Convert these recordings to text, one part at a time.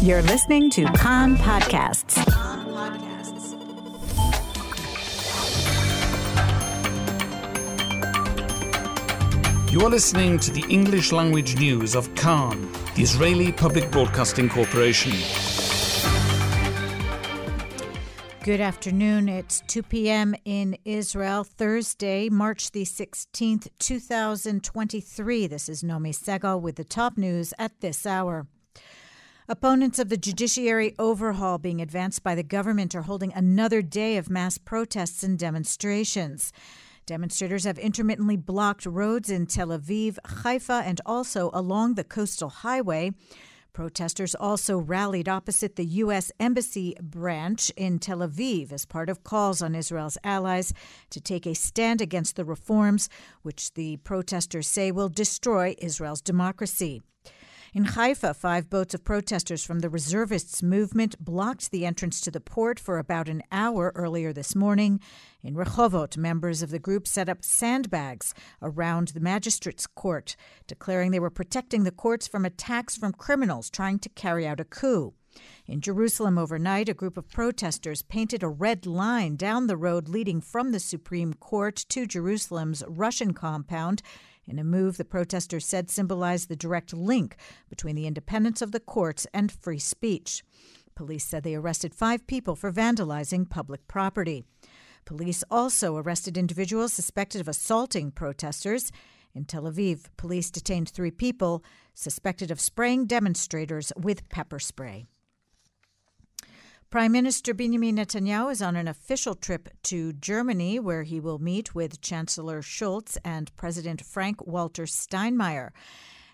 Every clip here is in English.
You're listening to Kan Podcasts. You are listening to the English language news of Kan, the Israeli Public Broadcasting Corporation. Good afternoon. It's 2 p.m. in Israel, Thursday, March the 16th, 2023. This is Nomi Segal with the top news at this hour. Opponents of the judiciary overhaul being advanced by the government are holding another day of mass protests and demonstrations. Demonstrators have intermittently blocked roads in Tel Aviv, Haifa, and also along the coastal highway. Protesters also rallied opposite the U.S. Embassy branch in Tel Aviv as part of calls on Israel's allies to take a stand against the reforms, which the protesters say will destroy Israel's democracy. In Haifa, five boats of protesters from the reservists movement blocked the entrance to the port for about an hour earlier this morning. In Rehovot, members of the group set up sandbags around the magistrate's court, declaring they were protecting the courts from attacks from criminals trying to carry out a coup. In Jerusalem overnight, a group of protesters painted a red line down the road leading from the Supreme Court to Jerusalem's Russian compound in a move the protesters said symbolized the direct link between the independence of the courts and free speech. Police said they arrested five people for vandalizing public property. Police also arrested individuals suspected of assaulting protesters. In Tel Aviv, police detained three people suspected of spraying demonstrators with pepper spray. Prime Minister Benjamin Netanyahu is on an official trip to Germany, where he will meet with Chancellor Scholz and President Frank Walter Steinmeier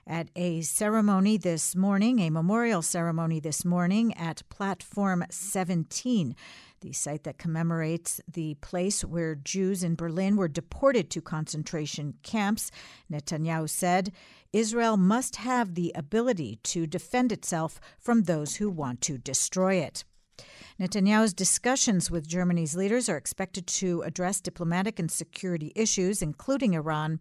at a ceremony this morning, a memorial ceremony this morning at Platform 17, the site that commemorates the place where Jews in Berlin were deported to concentration camps. Netanyahu said Israel must have the ability to defend itself from those who want to destroy it. Netanyahu's discussions with Germany's leaders are expected to address diplomatic and security issues, including Iran.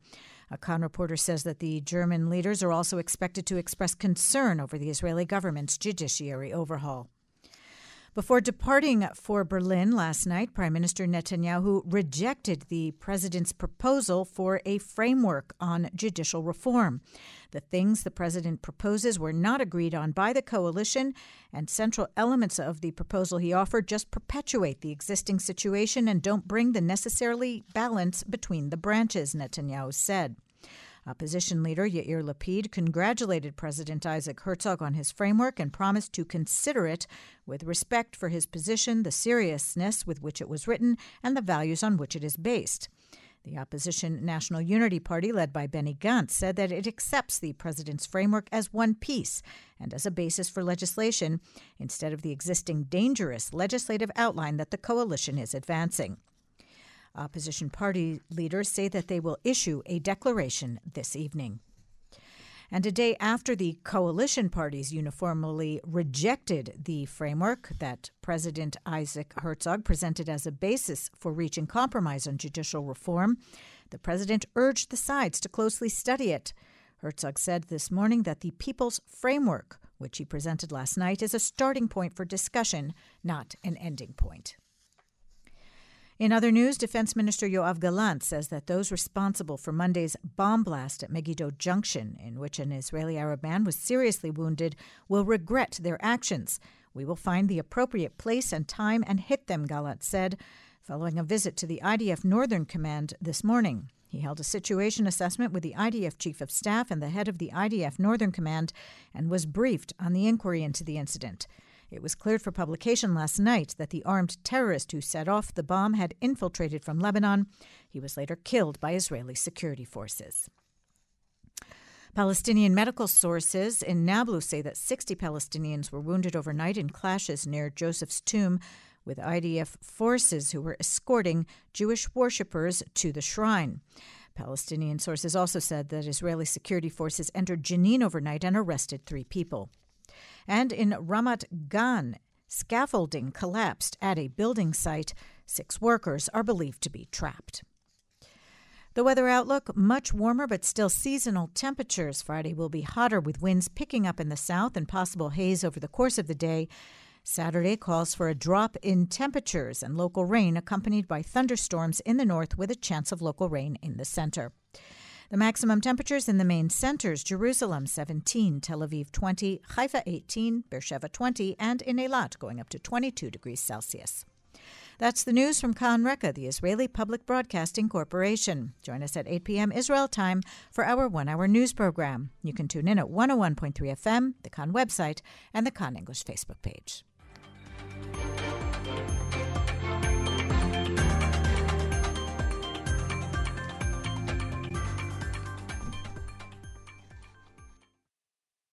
A Kan reporter says that the German leaders are also expected to express concern over the Israeli government's judiciary overhaul. Before departing for Berlin last night, Prime Minister Netanyahu rejected the president's proposal for a framework on judicial reform. The things the president proposes were not agreed on by the coalition, and central elements of the proposal he offered just perpetuate the existing situation and don't bring the necessarily balance between the branches, Netanyahu said. Opposition leader Yair Lapid congratulated President Isaac Herzog on his framework and promised to consider it with respect for his position, the seriousness with which it was written, and the values on which it is based. The opposition National Unity Party, led by Benny Gantz, said that it accepts the president's framework as one piece and as a basis for legislation instead of the existing dangerous legislative outline that the coalition is advancing. Opposition party leaders say that they will issue a declaration this evening. And a day after the coalition parties uniformly rejected the framework that President Isaac Herzog presented as a basis for reaching compromise on judicial reform, the president urged the sides to closely study it. Herzog said this morning that the People's Framework, which he presented last night, is a starting point for discussion, not an ending point. In other news, Defense Minister Yoav Gallant says that those responsible for Monday's bomb blast at Megiddo Junction, in which an Israeli Arab man was seriously wounded, will regret their actions. We will find the appropriate place and time and hit them, Gallant said, following a visit to the IDF Northern Command this morning. He held a situation assessment with the IDF Chief of Staff and the head of the IDF Northern Command and was briefed on the inquiry into the incident. It was cleared for publication last night that the armed terrorist who set off the bomb had infiltrated from Lebanon. He was later killed by Israeli security forces. Palestinian medical sources in Nablus say that 60 Palestinians were wounded overnight in clashes near Joseph's tomb with IDF forces who were escorting Jewish worshippers to the shrine. Palestinian sources also said that Israeli security forces entered Jenin overnight and arrested three people. And in Ramat Gan, scaffolding collapsed at a building site. Six workers are believed to be trapped. The weather outlook much warmer but still seasonal temperatures. Friday will be hotter with winds picking up in the south and possible haze over the course of the day. Saturday calls for a drop in temperatures and local rain accompanied by thunderstorms in the north with a chance of local rain in the center. The maximum temperatures in the main centers Jerusalem 17, Tel Aviv 20, Haifa 18, Beersheba 20, and in Eilat going up to 22 degrees Celsius. That's the news from Kan Reka, the Israeli Public Broadcasting Corporation. Join us at 8 p.m. Israel time for our one hour news program. You can tune in at 101.3 FM, the Kan website, and the Kan English Facebook page.